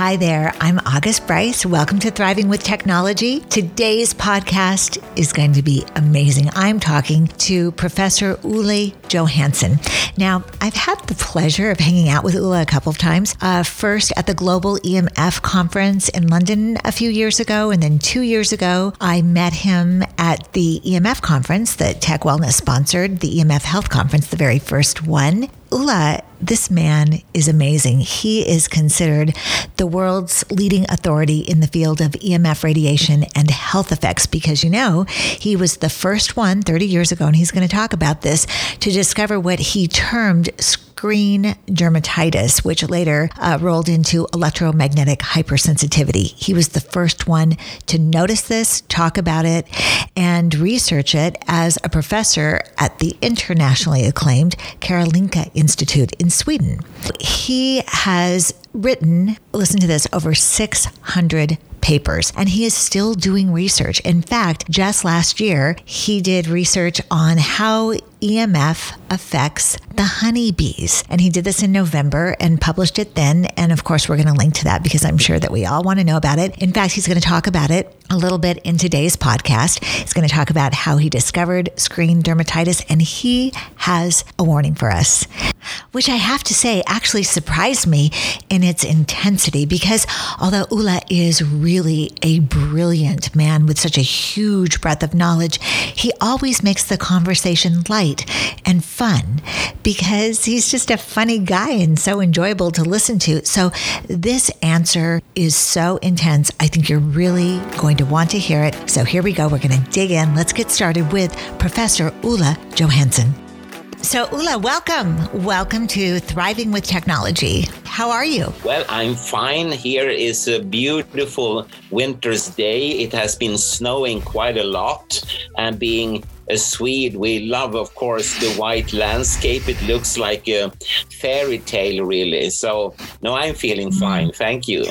Hi there, I'm August Bryce. Welcome to Thriving with Technology. Today's podcast is going to be amazing. I'm talking to Professor Olle Johansson. Now, I've had the pleasure of hanging out with Olle a couple of times. Uh, first at the Global EMF conference in London a few years ago, and then two years ago, I met him at the EMF conference that Tech Wellness sponsored, the EMF Health Conference, the very first one. Olle, this man is amazing. He is considered the world's leading authority in the field of EMF radiation and health effects because you know, he was the first one 30 years ago, and he's going to talk about this, to discover what he termed screen dermatitis, which later uh, rolled into electromagnetic hypersensitivity. He was the first one to notice this, talk about it, and research it as a professor at the internationally acclaimed Karolinska Institute in Sweden. He has written, listen to this, over 600 papers and he is still doing research. In fact, just last year, he did research on how EMF affects the honeybees. And he did this in November and published it then. And of course, we're going to link to that because I'm sure that we all want to know about it. In fact, he's going to talk about it a little bit in today's podcast. He's going to talk about how he discovered screen dermatitis, and he has a warning for us, which I have to say actually surprised me in its intensity because although Olle is really a brilliant man with such a huge breadth of knowledge, he always makes the conversation light and fun because he's just a funny guy and so enjoyable to listen to. So, this answer is so intense. I think you're really going to want to hear it. So, here we go. We're going to dig in. Let's get started with Professor Olle Johansson. So, Olle, welcome. Welcome to Thriving with Technology. How are you? Well, I'm fine. Here is a beautiful winter's day. It has been snowing quite a lot, and being a Swede, we love, of course, the white landscape. It looks like a fairy tale, really. So, no, I'm feeling mm. fine. Thank you.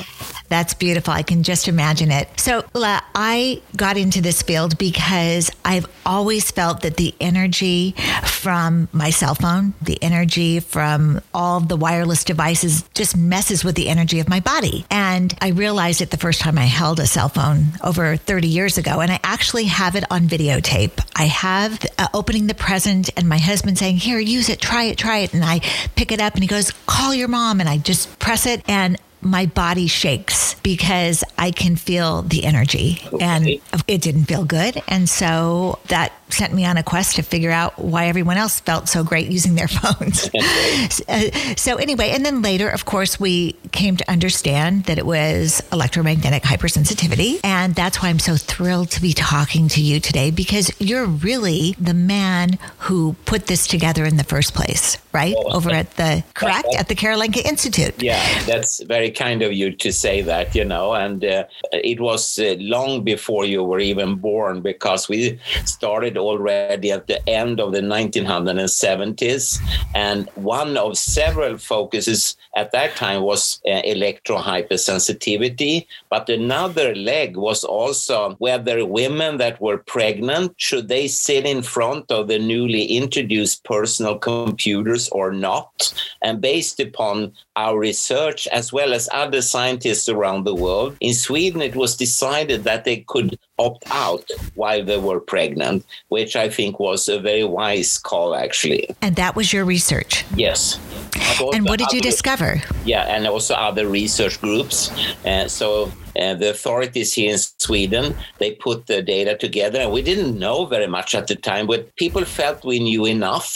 That's beautiful. I can just imagine it. So, Olle, I got into this field because I've always felt that the energy from my cell phone, the energy from all the wireless devices just messes with the energy of my body. And I realized it the first time I held a cell phone over 30 years ago. And I actually have it on videotape. I have uh, opening the present and my husband saying, Here, use it, try it, try it. And I pick it up and he goes, Call your mom. And I just press it. And my body shakes because I can feel the energy okay. and it didn't feel good. And so that sent me on a quest to figure out why everyone else felt so great using their phones. Uh, so, anyway, and then later, of course, we came to understand that it was electromagnetic hypersensitivity. And that's why I'm so thrilled to be talking to you today because you're really the man who put this together in the first place, right? Oh, Over at the, correct, at the Karolinska Institute. Yeah, that's very kind of you to say that, you know. And uh, it was uh, long before you were even born because we started already at the end of the 1970s. And one of several focuses at that time was uh, electrohypersensitivity. But another leg was also whether women that were pregnant should they sit in front of the newly introduced personal computers or not. And based upon our research as well as other scientists around the world, in Sweden it was decided that they could opt out while they were pregnant, which I think was a very wise call, actually. And that was your research? Yes. And what did you discover? Yeah, and also other research groups. Uh, so uh, the authorities here in Sweden, they put the data together, and we didn't know very much at the time, but people felt we knew enough.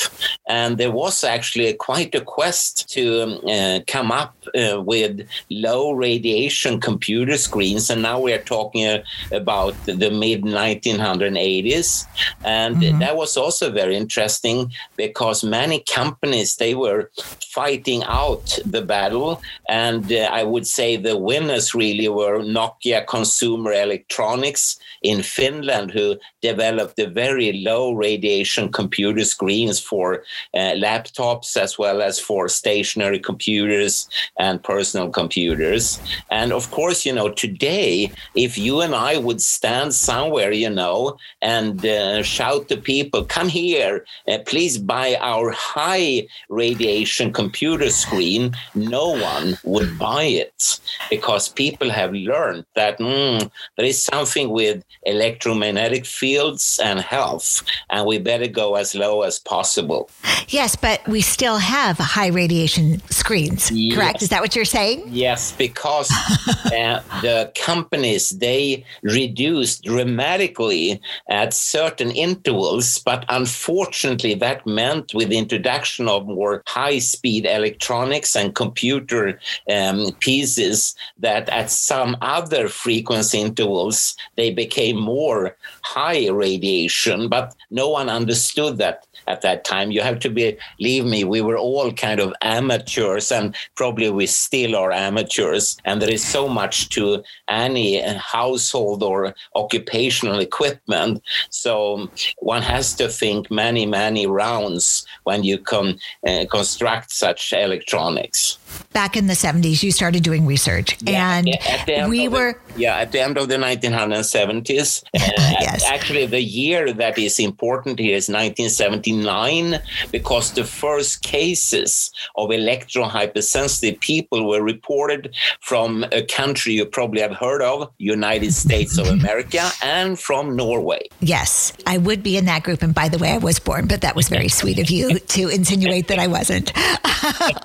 And there was actually quite a quest to um, uh, come up uh, with low radiation computer screens. And now we are talking uh, about the mid 1980s. And mm-hmm. that was also very interesting because many companies, they were fighting out the battle. And uh, I would say the winners really were Nokia Consumer Electronics in Finland, who developed the very low radiation computer screens for uh, laptops as well as for stationary computers and personal computers. And of course, you know, today, if you and I would stand somewhere, you know, and uh, shout to people, come here, uh, please buy our high radiation computer screen, no one would buy it because people have learned that mm, there is something with electromagnetic fields and health, and we better go as low as possible. Yes, but we still have high radiation screens, yes. correct? Is that what you're saying? Yes, because uh, the companies they reduced dramatically at certain intervals, but unfortunately, that meant with the introduction of more high speed electronics and computer um, pieces that at some other frequency intervals they became more high radiation, but no one understood that at that time. You have to believe me, we were all kind of amateurs, and probably we still are amateurs. And there is so much to any household or occupational equipment. So one has to think many, many rounds when you can uh, construct such electronics back in the 70s you started doing research. Yeah, and yeah, we were the, yeah at the end of the 1970s uh, yes. actually the year that is important here is 1979 because the first cases of electrohypersensitive people were reported from a country you probably have heard of united states of america and from norway. Yes i would be in that group and by the way i was born but that was very sweet of you to insinuate that i wasn't.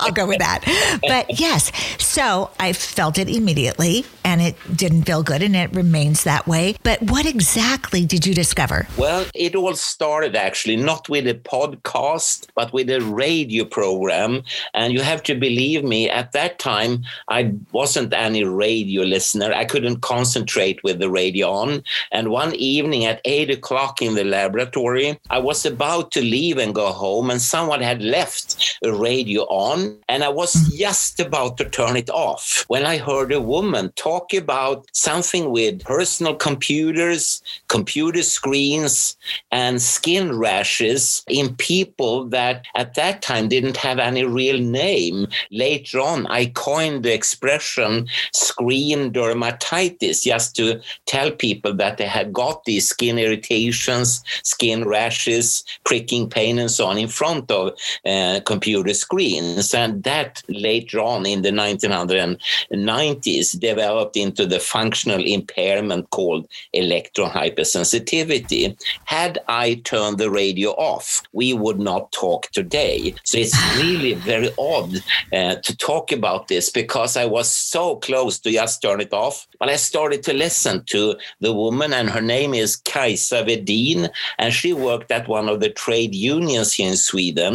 I'll go with that but yes, so I felt it immediately and it didn't feel good and it remains that way. But what exactly did you discover? Well, it all started actually not with a podcast, but with a radio program. And you have to believe me, at that time, I wasn't any radio listener. I couldn't concentrate with the radio on. And one evening at eight o'clock in the laboratory, I was about to leave and go home, and someone had left a radio on. And I was mm. Just about to turn it off when I heard a woman talk about something with personal computers, computer screens, and skin rashes in people that at that time didn't have any real name. Later on, I coined the expression screen dermatitis just to tell people that they had got these skin irritations, skin rashes, pricking pain, and so on in front of uh, computer screens. And that later on in the 1990s developed into the functional impairment called electrohypersensitivity. Had I turned the radio off, we would not talk today. So it's really very odd uh, to talk about this because I was so close to just turn it off. But I started to listen to the woman, and her name is Kajsa Wedin, and she worked at one of the trade unions here in Sweden.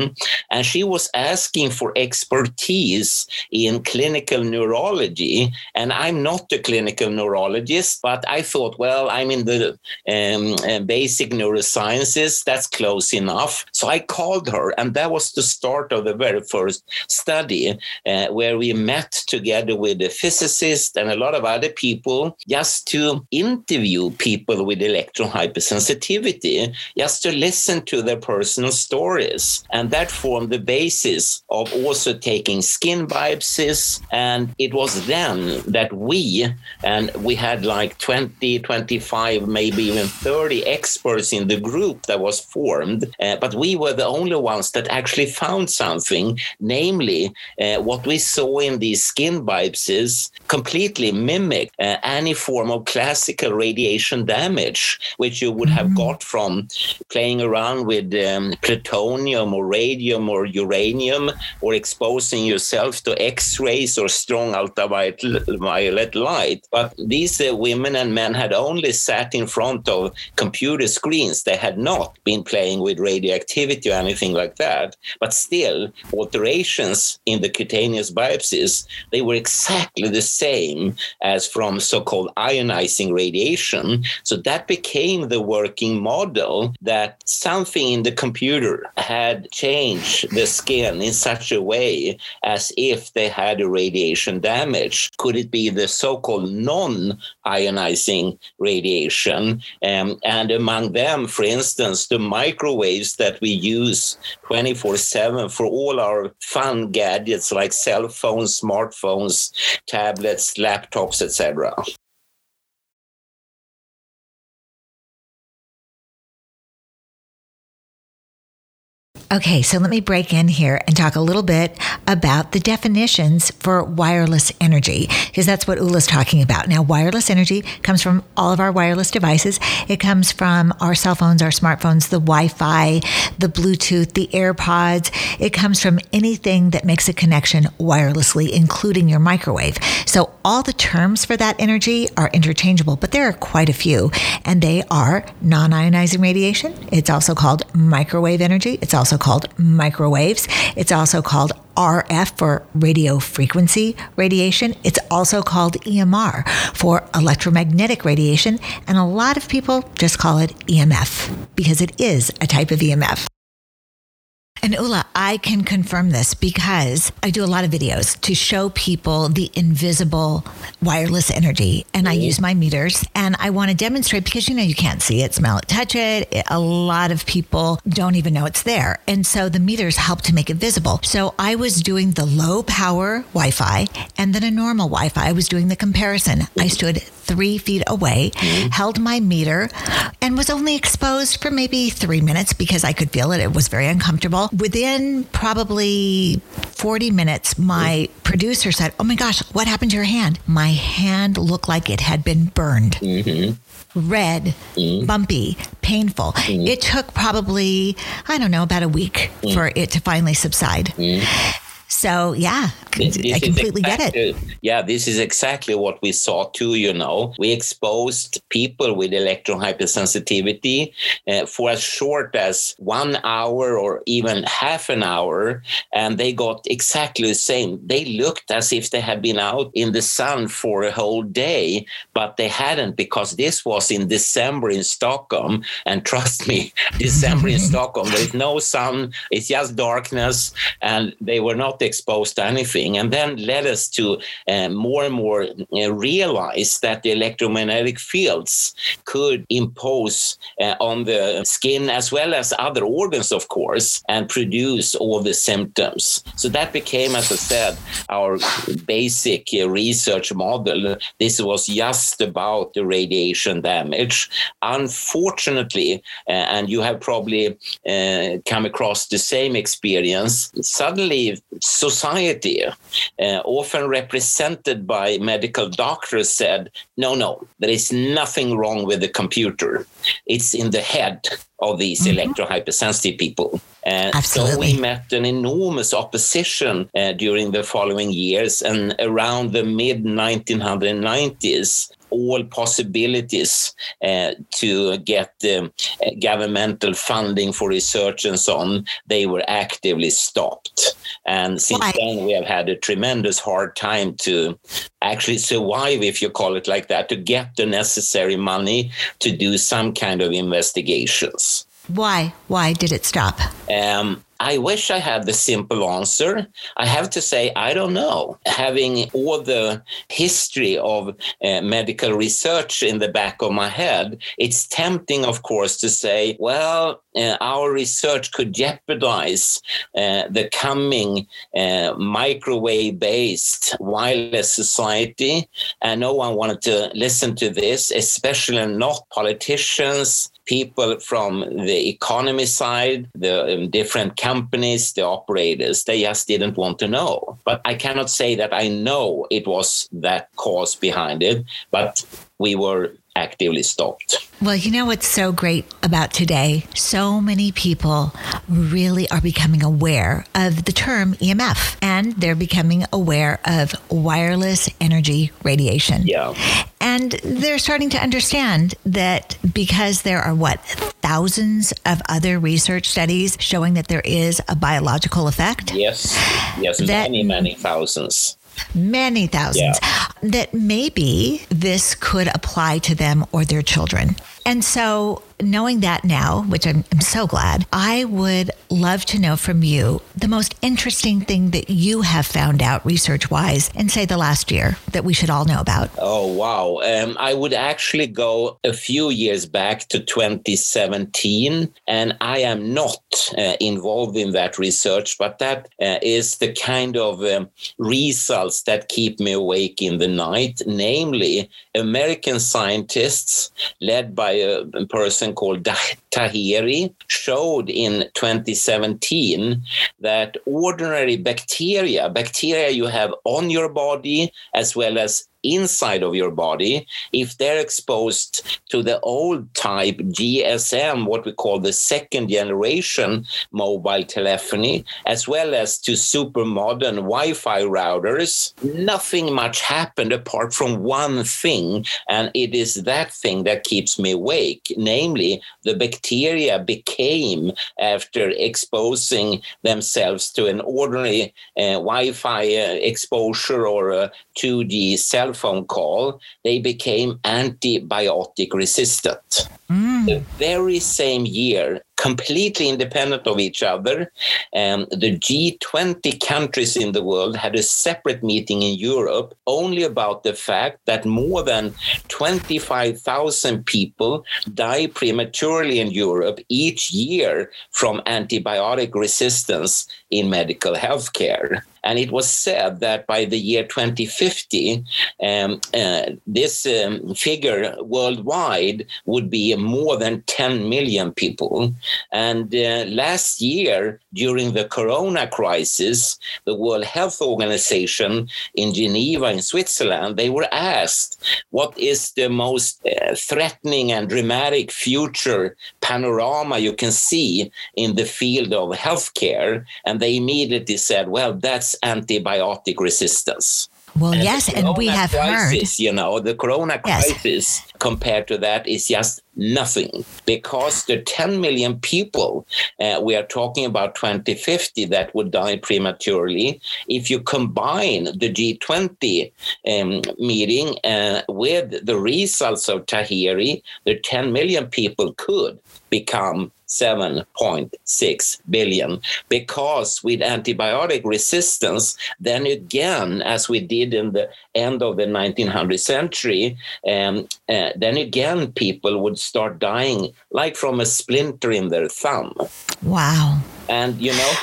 And she was asking for expertise in clinical neurology. And I'm not a clinical neurologist, but I thought, well, I'm in the um, uh, basic neurosciences. That's close enough. So I called her, and that was the start of the very first study uh, where we met together with a physicist and a lot of other people just to interview people with electrohypersensitivity, just to listen to their personal stories. And that formed the basis of also taking skin biopsies. And it was then that we, and we had like 20, 25, maybe even 30 experts in the group that was formed, uh, but we were the only ones that actually found something, namely uh, what we saw in these skin biopsies completely mimic uh, any form of classical radiation damage, which you would have mm-hmm. got from playing around with um, plutonium or radium or uranium or exposing yourself to X rays or strong ultraviolet light. But these uh, women and men had only sat in front of computer screens. They had not been playing with radioactivity or anything like that. But still, alterations in the cutaneous biopsies, they were exactly the same as from so-called ionizing radiation. So that became the working model that something in the computer had changed the skin in such a way as if they had a radiation damage. Could it be the so-called non-ionizing radiation? Um, and among them, for instance, the microwaves that we use 24/7 for all our fun gadgets like cell phones, smartphones, tablets, laptops, etc. Okay, so let me break in here and talk a little bit about the definitions for wireless energy, because that's what Olle's talking about. Now, wireless energy comes from all of our wireless devices. It comes from our cell phones, our smartphones, the Wi Fi, the Bluetooth, the AirPods. It comes from anything that makes a connection wirelessly, including your microwave. So, all the terms for that energy are interchangeable, but there are quite a few, and they are non ionizing radiation. It's also called microwave energy. It's also called microwaves. It's also called RF for radio frequency radiation. It's also called EMR for electromagnetic radiation. And a lot of people just call it EMF because it is a type of EMF. And Olle, I can confirm this because I do a lot of videos to show people the invisible wireless energy. And I use my meters and I want to demonstrate because, you know, you can't see it, smell it, touch it. A lot of people don't even know it's there. And so the meters help to make it visible. So I was doing the low power Wi Fi and then a normal Wi Fi. I was doing the comparison. I stood three feet away, mm-hmm. held my meter, and was only exposed for maybe three minutes because I could feel it. It was very uncomfortable. Within probably 40 minutes, my mm-hmm. producer said, Oh my gosh, what happened to your hand? My hand looked like it had been burned. Mm-hmm red, mm. bumpy, painful. Mm. It took probably, I don't know, about a week mm. for it to finally subside. So yeah, this, this I completely exactly, get it. Yeah, this is exactly what we saw too. You know, we exposed people with electron hypersensitivity uh, for as short as one hour or even half an hour, and they got exactly the same. They looked as if they had been out in the sun for a whole day, but they hadn't because this was in December in Stockholm. And trust me, December in Stockholm, there is no sun; it's just darkness, and they were not exposed to anything, and then led us to uh, more and more uh, realize that the electromagnetic fields could impose uh, on the skin as well as other organs, of course, and produce all the symptoms. So that became, as I said, our basic research model. This was just about the radiation damage. Unfortunately, and you have probably come across the same experience, suddenly society, uh, often represented by medical doctors, said, no, no, there is nothing wrong with the computer. It's in the head of these mm-hmm. electro-hypersensitive people. Uh, so we met an enormous opposition uh, during the following years, and around the mid 1990s, all possibilities uh, to get um, governmental funding for research and so on, they were actively stopped. And since Why? then, we have had a tremendous hard time to actually survive, if you call it like that, to get the necessary money to do some kind of investigations. Why? Why did it stop? Um, I wish I had the simple answer. I have to say, I don't know. Having all the history of uh, medical research in the back of my head, it's tempting, of course, to say, well, uh, our research could jeopardize uh, the coming uh, microwave based wireless society. And no one wanted to listen to this, especially not politicians, people from the economy side, the um, different companies, the operators, they just didn't want to know. But I cannot say that I know it was that cause behind it, but we were actively stopped. Well, you know what's so great about today? So many people really are becoming aware of the term EMF and they're becoming aware of wireless energy radiation. Yeah. And they're starting to understand that because there are what thousands of other research studies showing that there is a biological effect. Yes. Yes, that, many, many thousands many thousands, yeah. that maybe this could apply to them or their children. And so knowing that now, which I'm, I'm, so glad, I would love to know from you the most interesting thing that you have found out research wise in, say, the last year that we should all know about. Oh, wow. Um, I would actually go a few years back to 2017, and I am not uh, involved in that research, but that uh, is the kind of um, results that keep me awake in the night, namely, American scientists led by a person called Taheri showed in 2017 that ordinary bacteria, bacteria you have on your body as well as inside of your body, if they're exposed to the old type GSM, what we call the second generation mobile telephony, as well as to super modern Wi Fi routers, nothing much happened apart from one thing. And it is that thing that keeps me awake, namely, the bacteria became, after exposing themselves to an ordinary uh, Wi Fi uh, exposure or a 2G cell telephone call, they became antibiotic resistant. Mm. The very same year, completely independent of each other, um, the G20 countries in the world had a separate meeting in Europe only about the fact that more than 25,000 people die prematurely in Europe each year from antibiotic resistance in medical health care. And it was said that by the year 2050, um, uh, this um, figure worldwide would be more than 10 million people. And uh, last year, during the corona crisis, the World Health Organization in Geneva, in Switzerland, they were asked what is the most uh, threatening and dramatic future panorama you can see in the field of healthcare. And they immediately said, well, that's antibiotic resistance. Well, and yes, and we have crisis, heard. You know, the corona crisis yes. compared to that is just nothing because the 10 million people uh, we are talking about 2050 that would die prematurely if you combine the g20 um, meeting uh, with the results of taheri the 10 million people could become 7.6 billion. Because with antibiotic resistance, then again, as we did in the end of the 1900th century, um, uh, then again, people would start dying like from a splinter in their thumb. Wow. And, you know,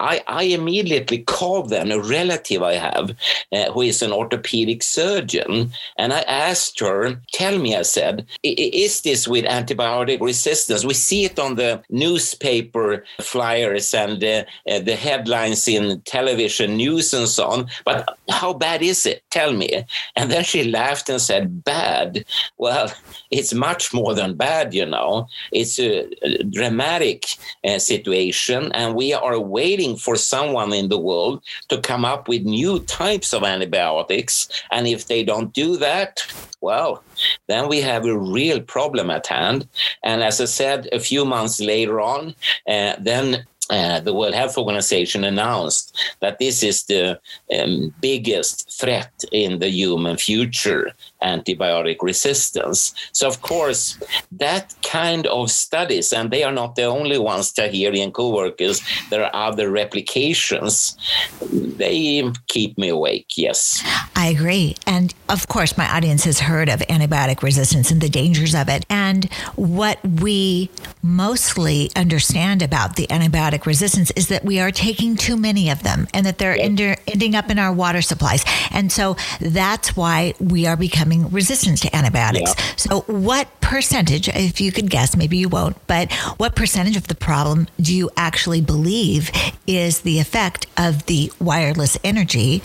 I, I immediately called then a relative I have uh, who is an orthopedic surgeon. And I asked her, Tell me, I said, is this with antibiotic resistance? We see it on the newspaper flyers and uh, uh, the headlines in television news and so on. But how bad is it? Tell me. And then she laughed and said, Bad. Well, it's much more than bad, you know. It's a, dramatic uh, situation. And we are waiting for someone in the world to come up with new types of antibiotics. And if they don't do that, well, then we have a real problem at hand. And as I said, a few months later on, uh, then uh, the World Health Organization announced that this is the um, biggest threat in the human future antibiotic resistance. So, of course, that kind of studies, and they are not the only ones, Taheri and co workers, there are other replications. They keep me awake, yes. I agree. And of course, my audience has heard of antibiotic resistance and the dangers of it. And what we mostly understand about the antibiotic resistance is that we are taking too many of them and that they're yep. ending up in our water supplies. And so that's why we are becoming resistant to antibiotics. Yep. So, what percentage, if you could guess, maybe you won't, but what percentage of the problem do you actually believe is the effect of the wireless energy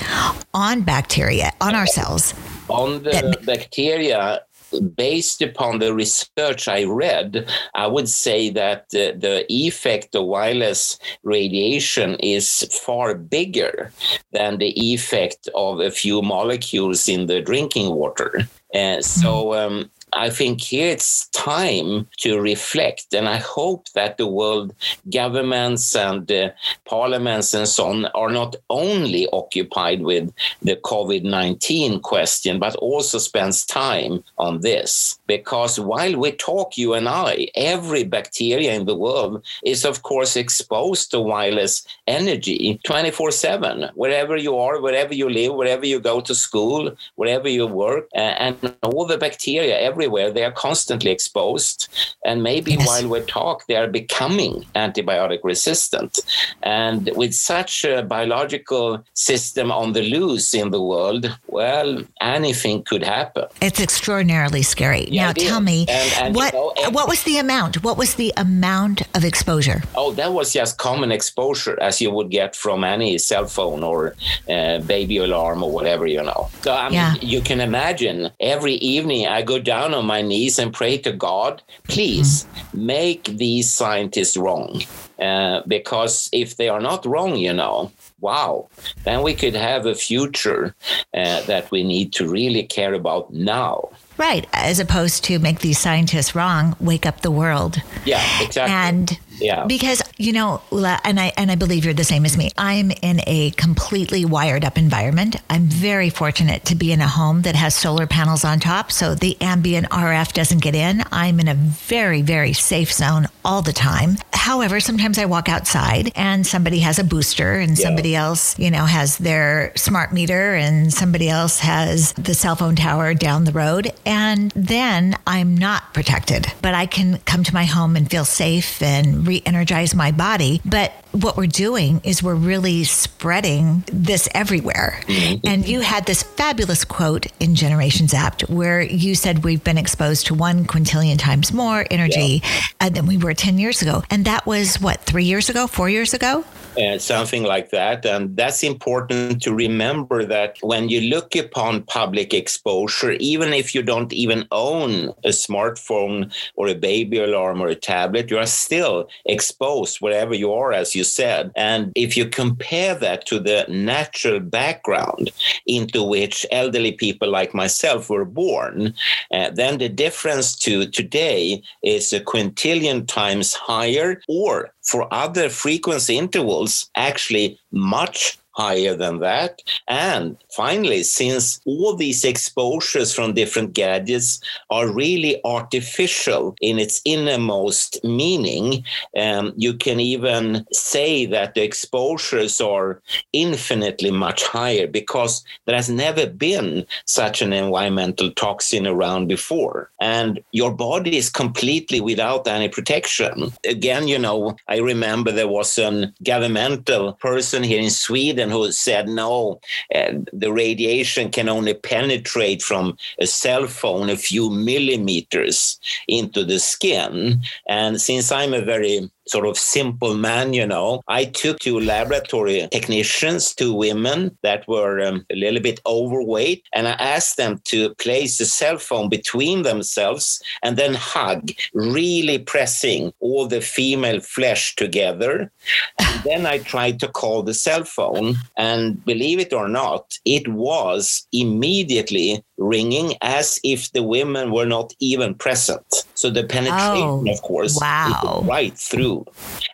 on bacteria, on our cells? On the that, bacteria, based upon the research I read, I would say that the, the effect of wireless radiation is far bigger than the effect of a few molecules in the drinking water. Uh, so hmm. um, I think here it's time to reflect, and I hope that the world governments and uh, parliaments and so on are not only occupied with the COVID 19 question, but also spends time on this. Because while we talk, you and I, every bacteria in the world is, of course, exposed to wireless energy 24 7, wherever you are, wherever you live, wherever you go to school, wherever you work, uh, and all the bacteria, every everywhere. They are constantly exposed. And maybe yes. while we talk, they are becoming antibiotic resistant. And with such a biological system on the loose in the world, well, anything could happen. It's extraordinarily scary. Yeah, now, tell me, and, and, what, you know, what was the amount? What was the amount of exposure? Oh, that was just common exposure as you would get from any cell phone or uh, baby alarm or whatever, you know. So, I mean, yeah. you can imagine every evening I go down on my knees and pray to God, please mm. make these scientists wrong. Uh, because if they are not wrong, you know, wow, then we could have a future uh, that we need to really care about now. Right, as opposed to make these scientists wrong, wake up the world. Yeah, exactly. And yeah. Because, you know, Olle, and I and I believe you're the same as me. I'm in a completely wired up environment. I'm very fortunate to be in a home that has solar panels on top, so the ambient RF doesn't get in. I'm in a very, very safe zone all the time. However, sometimes I walk outside and somebody has a booster and yeah. somebody else, you know, has their smart meter and somebody else has the cell phone tower down the road. And then I'm not protected, but I can come to my home and feel safe and re energize my body. But what we're doing is we're really spreading this everywhere. Mm-hmm. And you had this fabulous quote in Generation Zapped where you said we've been exposed to one quintillion times more energy yeah. than we were 10 years ago. And that was what, three years ago, four years ago? Uh, something like that. And that's important to remember that when you look upon public exposure, even if you don't even own a smartphone or a baby alarm or a tablet, you are still exposed wherever you are, as you said. And if you compare that to the natural background into which elderly people like myself were born, uh, then the difference to today is a quintillion times higher, or for other frequency intervals, actually much higher than that. And finally, since all these exposures from different gadgets are really artificial in its innermost meaning, um, you can even say that the exposures are infinitely much higher because there has never been such an environmental toxin around before. And your body is completely without any protection. Again, you know, I remember there was a governmental person here in Sweden who said no, uh, the radiation can only penetrate from a cell phone a few millimeters into the skin. And since I'm a very sort of simple man, you know. I took two laboratory technicians, two women that were um, a little bit overweight, and I asked them to place the cell phone between themselves and then hug, really pressing all the female flesh together. And then I tried to call the cell phone, and believe it or not, it was immediately ringing as if the women were not even present. So the penetration, oh, of course, wow. right through,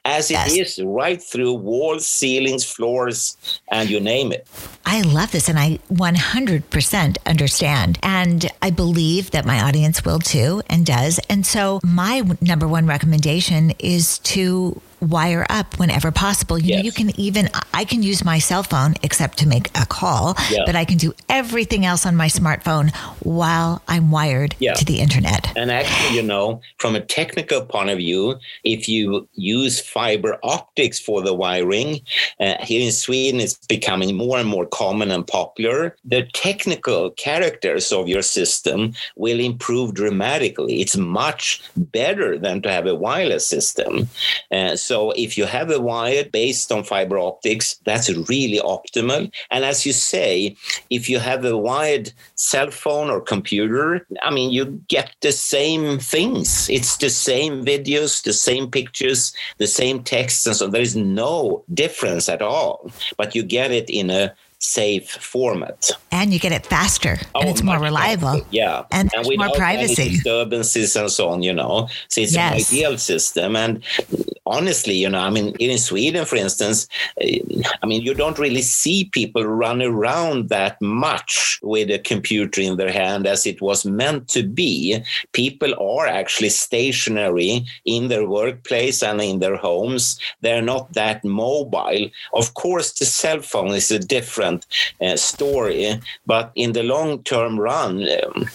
as yes. it is right through walls, ceilings, floors, and you name it. I love this, and I 100% understand, and I believe that my audience will too, and does. And so my number one recommendation is to wire up whenever possible. You yes. know, you can even, I can use my cell phone except to make a call, yeah. but I can do everything else on my smartphone while I'm wired yeah. to the internet. And actually, you know, from a technical point of view, if you use fiber optics for the wiring, uh, here in Sweden, it's becoming more and more common and popular. The technical characters of your system will improve dramatically. It's much better than to have a wireless system. Uh, so if you have a wire based on fiber optics, that's really optimal. And as you say, if you have a wired cell phone or computer, I mean, you get the same things. It's the same videos, the same pictures, the same text, and so there is no difference at all. But you get it in a safe format. And you get it faster oh, and it's more reliable. Faster. Yeah. And, and more privacy. disturbances and so on, you know. So it's yes. an ideal system. And honestly, you know, I mean, in Sweden, for instance, eh, I mean, you don't really see people run around that much with a computer in their hand as it was meant to be. People are actually stationary in their workplace and in their homes. They're not that mobile. Of course, the cell phone is a different uh, story, but in the long term run, um,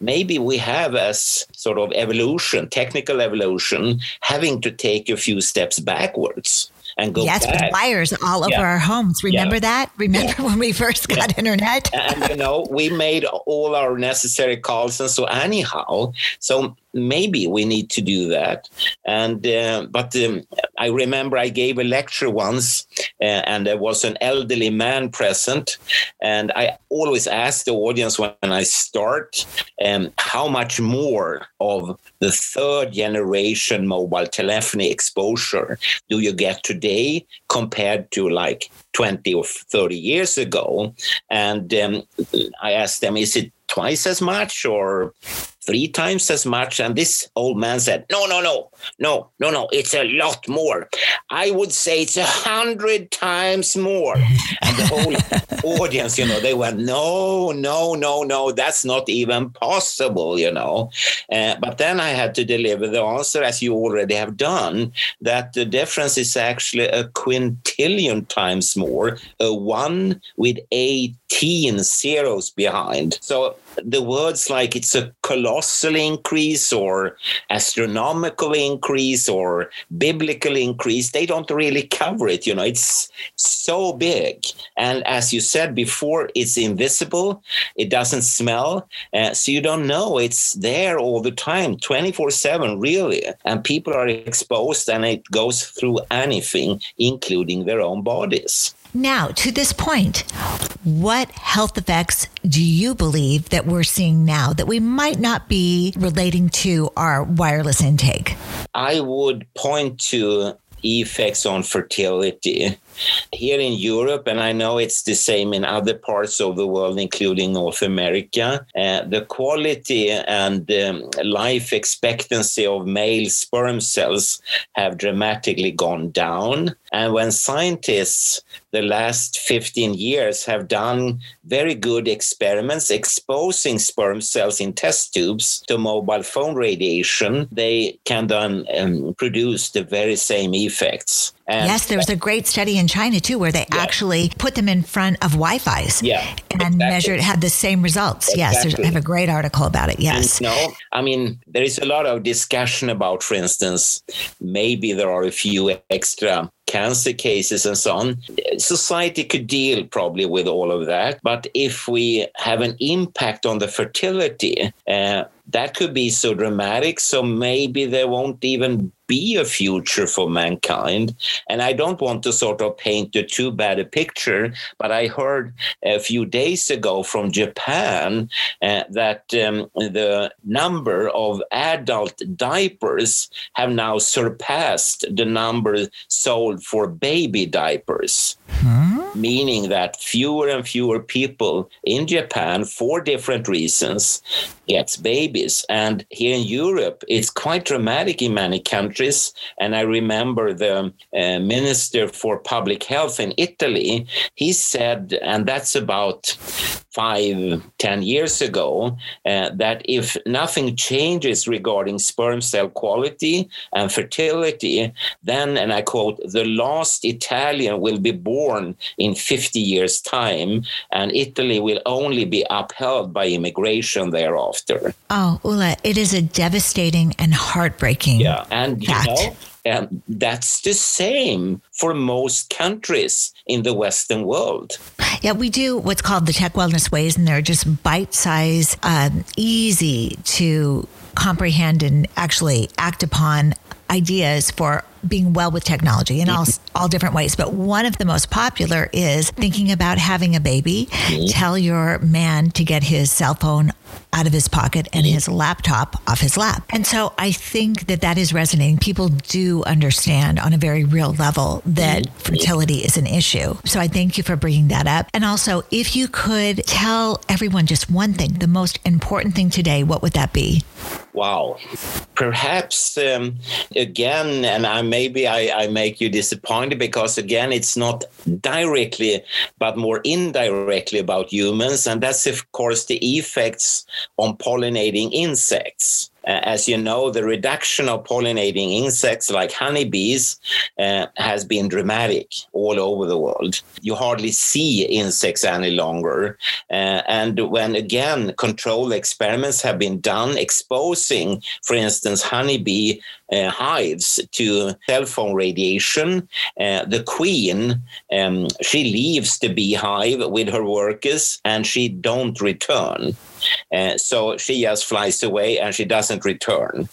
maybe we have, as sort of evolution, technical evolution, having to take a few steps backwards and go yes, back. with wires all yeah. over our homes. Remember yeah. that? Remember yeah. when we first got internet? and you know, we made all our necessary calls and so anyhow. So maybe we need to do that. And uh, but um, I remember I gave a lecture once, uh, and there was an elderly man present, and I always ask the audience when I start, um, how much more of the third generation mobile telephony exposure do you get today compared to like 20 or 30 years ago? And um, I asked them, is it twice as much or three times as much. And this old man said, No, no, no, no, no, no, it's a lot more. I would say it's a hundred times more. And the whole audience, you know, they went, No, no, no, no, that's not even possible, you know. Uh, but then I had to deliver the answer, as you already have done, that the difference is actually a quintillion times more, a one with 18 zeros behind. So the words like it's a colossal increase or astronomical increase or biblical increase, they don't really cover it. You know, it's so big. And as you said before, it's invisible, it doesn't smell. Uh, so you don't know it's there all the time, 24 7, really. And people are exposed and it goes through anything, including their own bodies. Now, to this point, what health effects do you believe that we're seeing now that we might not be relating to our wireless intake? I would point to effects on fertility here in Europe, and I know it's the same in other parts of the world, including North America, uh, the quality and um, life expectancy of male sperm cells have dramatically gone down. And when scientists the last 15 years have done very good experiments exposing sperm cells in test tubes to mobile phone radiation, they can then um, produce the very same effects. And yes, there was a great study in China too, where they yeah. actually put them in front of Wi-Fi's. Yeah, and exactly. measured had the same results. Exactly. Yes, I have a great article about it. Yes. no, I mean there is a lot of discussion about, for instance, maybe there are a few extra cancer cases and so on. Society could deal probably with all of that. But if we have an impact on the fertility, uh, that could be so dramatic. So maybe there won't even be a future for mankind. And I don't want to sort of paint a too bad a picture, but I heard a few days ago from Japan uh, that um, the number of adult diapers have now surpassed the number sold for baby diapers. Hmm? Meaning that fewer and fewer people in Japan, for different reasons, gets babies. And here in Europe, it's quite dramatic in many countries. And I remember the uh, Minister for Public Health in Italy, he said, and that's about five, ten years ago, uh, that if nothing changes regarding sperm cell quality and fertility, then, and I quote, the last Italian will be born in 50 years' time, and Italy will only be upheld by immigration thereafter after. Oh, Olle, it is a devastating and heartbreaking. Yeah, and fact. you know, and that's the same for most countries in the Western world. Yeah, we do what's called the tech wellness ways, and they're just bite size, um, easy to comprehend and actually act upon ideas for being well with technology in all, all different ways. But one of the most popular is thinking about having a baby. Mm-hmm. Tell your man to get his cell phone out of his pocket and his laptop off his lap. And so I think that that is resonating. People do understand on a very real level that mm-hmm. fertility is an issue. So I thank you for bringing that up. And also, if you could tell everyone just one thing, the most important thing today, what would that be? Wow. Perhaps um, again, and I, maybe I, I, make you disappointed because again, it's not directly, but more indirectly about humans, and that's of course the effects on pollinating insects. Uh, as you know, the reduction of pollinating insects like honeybees uh, has been dramatic all over the world. You hardly see insects any longer. Uh, and when again controlled experiments have been done exposing, for instance, honeybee uh, hives to cell phone radiation, uh, the queen um, she leaves the beehive with her workers and she don't return. Uh, so she just flies away and she doesn't return.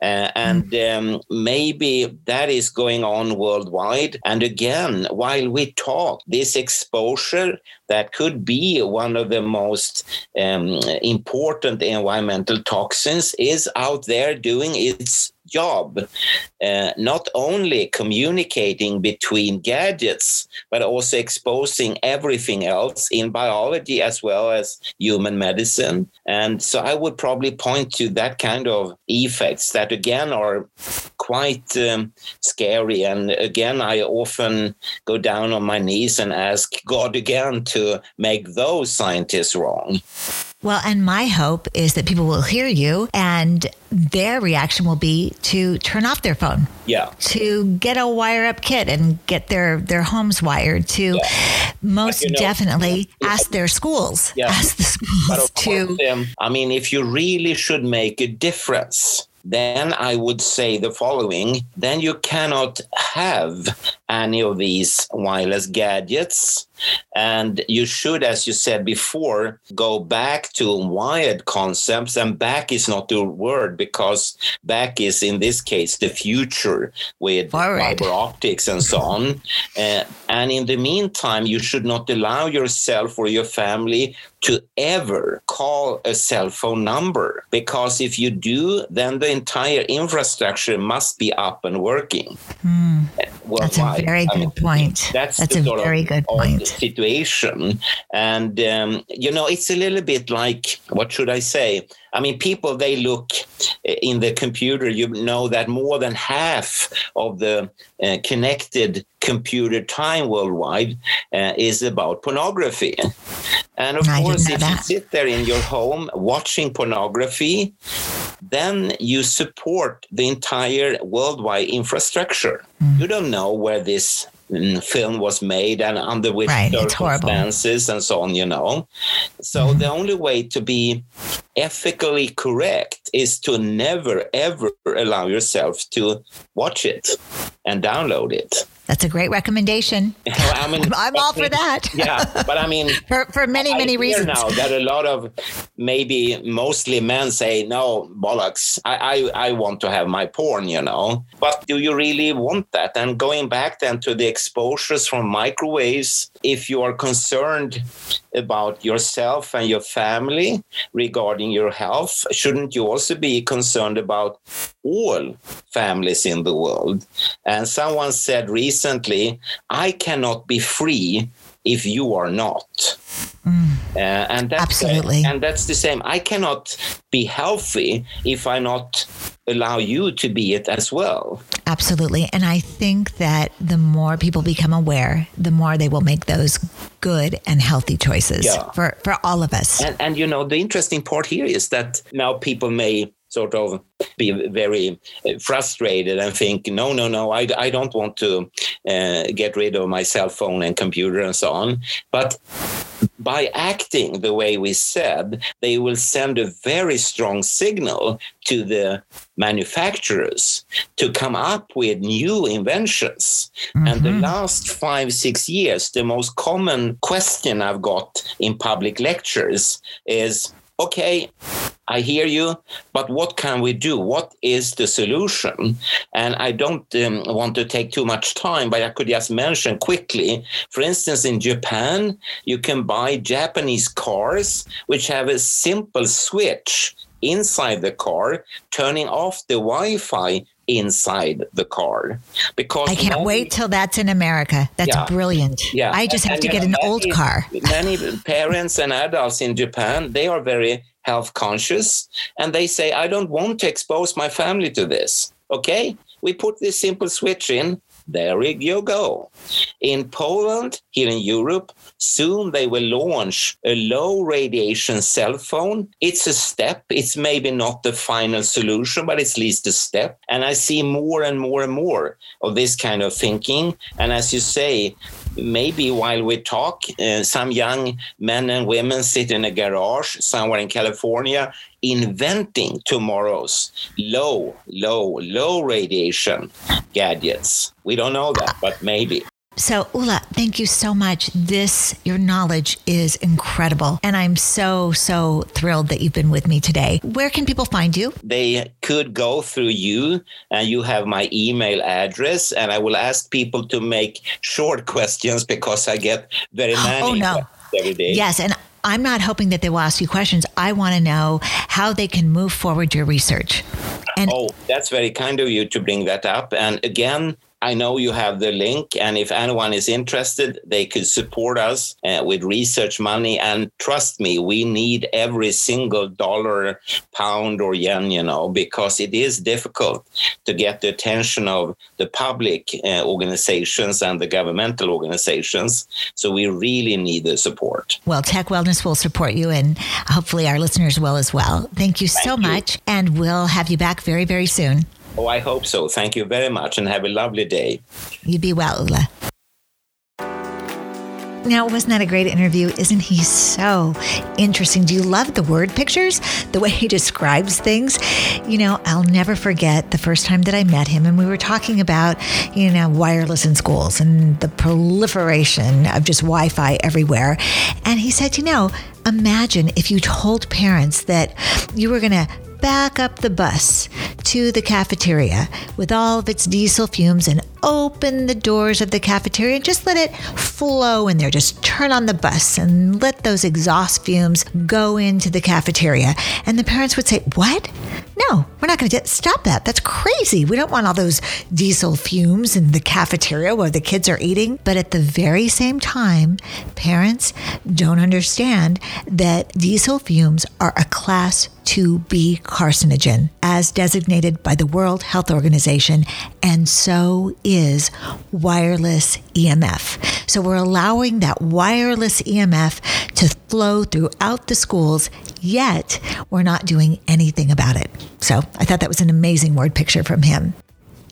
Uh, and hmm. um, maybe that is going on worldwide. And again, while we talk, this exposure that could be one of the most um, important environmental toxins is out there doing its job, uh, not only communicating between gadgets, but also exposing everything else in biology as well as human medicine. And so I would probably point to that kind of effects that, again, are quite um, scary. And again, I often go down on my knees and ask God again to make those scientists wrong. Well, and my hope is that people will hear you and their reaction will be to turn off their phone. Yeah. To get a wire up kit and get their their homes wired to yeah. most you know, definitely ask their schools. Yeah. Ask the schools to um, I mean if you really should make a difference then I would say the following then you cannot have any of these wireless gadgets and you should, as you said before, go back to wired concepts. And back is not the word because back is, in this case, the future with fiber optics and so on. Uh, and in the meantime, you should not allow yourself or your family to ever call a cell phone number because if you do, then the entire infrastructure must be up and working. Mm. That's a very good I mean, point. That's, that's a very good point situation. And, um, you know, it's a little bit like, what should I say? I mean, people, they look eh, in the computer, you know that more than half of the uh, connected computer time worldwide uh, is about pornography. And of I course, if that. you sit there in your home watching pornography, then you support the entire worldwide infrastructure. Mm. You don't know where this film was made and under which right, circumstances and so on, you know. So mm-hmm. the only way to be ethically correct is to never ever allow yourself to watch it and download it. That's a great recommendation. I mean, I'm all for that. yeah, but I mean, for, for many, many reasons. Now that a lot of maybe mostly men say, "No, bollocks, I, I, I want to have my porn," you know. But do you really want that? And going back then to the exposures from microwaves, if you are concerned about yourself and your family regarding your health, shouldn't you also be concerned about all families in the world? And someone said recently, I cannot be free if you are not. Mm. Uh, and that's absolutely, and that's the same. I cannot be healthy if I not allow you to be it as well. Absolutely, and I think that the more people become aware, the more they will make those good and healthy choices yeah. for for all of us. And, and you know, the interesting part here is that now people may sort of be very uh, frustrated and think, no, no, no, I, I don't want to uh, get rid of my cell phone and computer and so on. But by acting the way we said, they will send a very strong signal to the manufacturers to come up with new inventions. Mm-hmm. And the mm-hmm. last five, six years, the most common question I've got in public lectures is okay, I hear you, but what can we do? What is the solution? And I don't um, want to take too much time, but I could just mention quickly. For instance, in Japan, you can buy Japanese cars which have a simple switch inside the car, turning off the Wi Fi inside the car because I can't many, wait till that's in America. That's yeah, brilliant. Yeah. I just have and, to get uh, an many, old car. many parents and adults in Japan, they are very health conscious and they say, I don't want to expose my family to this. Okay. We put this simple switch in there you go. In Poland, here in Europe, soon they will launch a low radiation cell phone. It's a step. It's maybe not the final solution, but it's at least a step. And I see more and more and more of this kind of thinking. And as you say, maybe while we talk, uh, some young men and women sit in a garage somewhere in California inventing tomorrow's low, low, low radiation gadgets. We don't know that, but maybe. So, Olle, thank you so much. This, your knowledge is incredible. And I'm so, so thrilled that you've been with me today. Where can people find you? They could go through you, and you have my email address. And I will ask people to make short questions because I get very oh, many oh, no. every day. Yes. And I'm not hoping that they will ask you questions. I want to know how they can move forward your research. And oh, that's very kind of you to bring that up. And again, I know you have the link, and if anyone is interested, they could support us uh, with research money. And trust me, we need every single dollar, pound, or yen, you know, because it is difficult to get the attention of the public uh, organizations and the governmental organizations. So we really need the support. Well, Tech Wellness will support you, and hopefully our listeners will as well. Thank you Thank so you. much, and we'll have you back very, very soon. Oh, I hope so. Thank you very much and have a lovely day. You be well. Now, wasn't that a great interview? Isn't he so interesting? Do you love the word pictures? The way he describes things? You know, I'll never forget the first time that I met him and we were talking about, you know, wireless in schools and the proliferation of just Wi Fi everywhere. And he said, you know, imagine if you told parents that you were going to back up the bus to the cafeteria with all of its diesel fumes and open the doors of the cafeteria and just let it flow in there. Just turn on the bus and let those exhaust fumes go into the cafeteria. And the parents would say, What? No, we're not going to stop that. That's crazy. We don't want all those diesel fumes in the cafeteria where the kids are eating. But at the very same time, parents don't understand that diesel fumes are a class 2B carcinogen as designated by the World Health Organization, and so is wireless EMF. So we're allowing that wireless EMF to flow throughout the schools, yet we're not doing anything about it. So I thought that was an amazing word picture from him.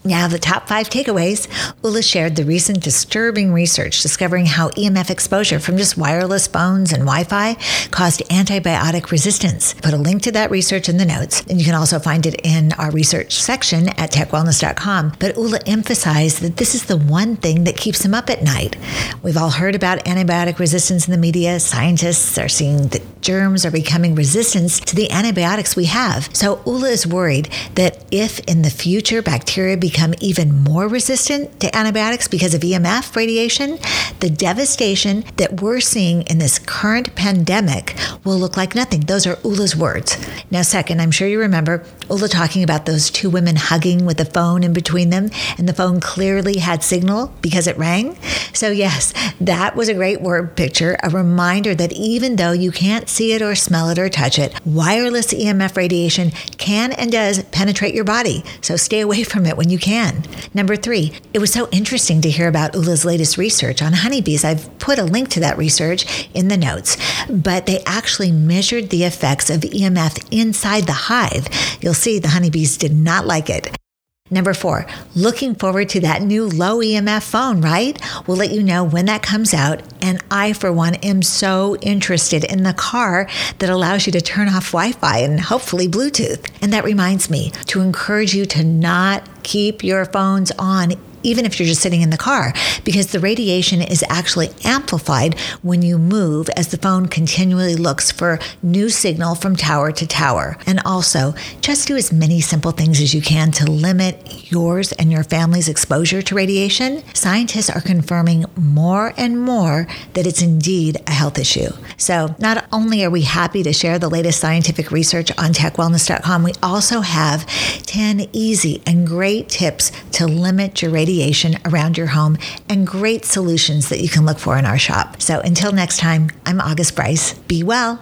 Now, the top five takeaways Olle shared the recent disturbing research discovering how EMF exposure from just wireless phones and Wi Fi caused antibiotic resistance. Put a link to that research in the notes, and you can also find it in our research section at techwellness.com. But Olle emphasized that this is the one thing that keeps him up at night. We've all heard about antibiotic resistance in the media. Scientists are seeing that germs are becoming resistant to the antibiotics we have. So Olle is worried that if in the future bacteria become even more resistant to antibiotics because of EMF radiation, the devastation that we're seeing in this current pandemic will look like nothing. Those are Olle's words. Now, second, I'm sure you remember Olle talking about those two women hugging with a phone in between them, and the phone clearly had signal because it rang. So, yes, that was a great word picture, a reminder that even though you can't see it or smell it or touch it, wireless EMF radiation can and does penetrate your body. So, stay away from it when you can. Number three, it was so interesting to hear about Olle's latest research on honeybees. I've put a link to that research in the notes, but they actually measured the effects of EMF inside the hive. You'll see the honeybees did not like it. Number four, looking forward to that new low EMF phone, right? We'll let you know when that comes out. And I, for one, am so interested in the car that allows you to turn off Wi Fi and hopefully Bluetooth. And that reminds me to encourage you to not keep your phones on even if you're just sitting in the car, because the radiation is actually amplified when you move as the phone continually looks for new signal from tower to tower. And also, just do as many simple things as you can to limit yours and your family's exposure to radiation. Scientists are confirming more and more that it's indeed a health issue. So, not only are we happy to share the latest scientific research on techwellness.com, we also have 10 easy and great tips to limit your radiation around your home and great solutions that you can look for in our shop. So, until next time, I'm August Bryce. Be well.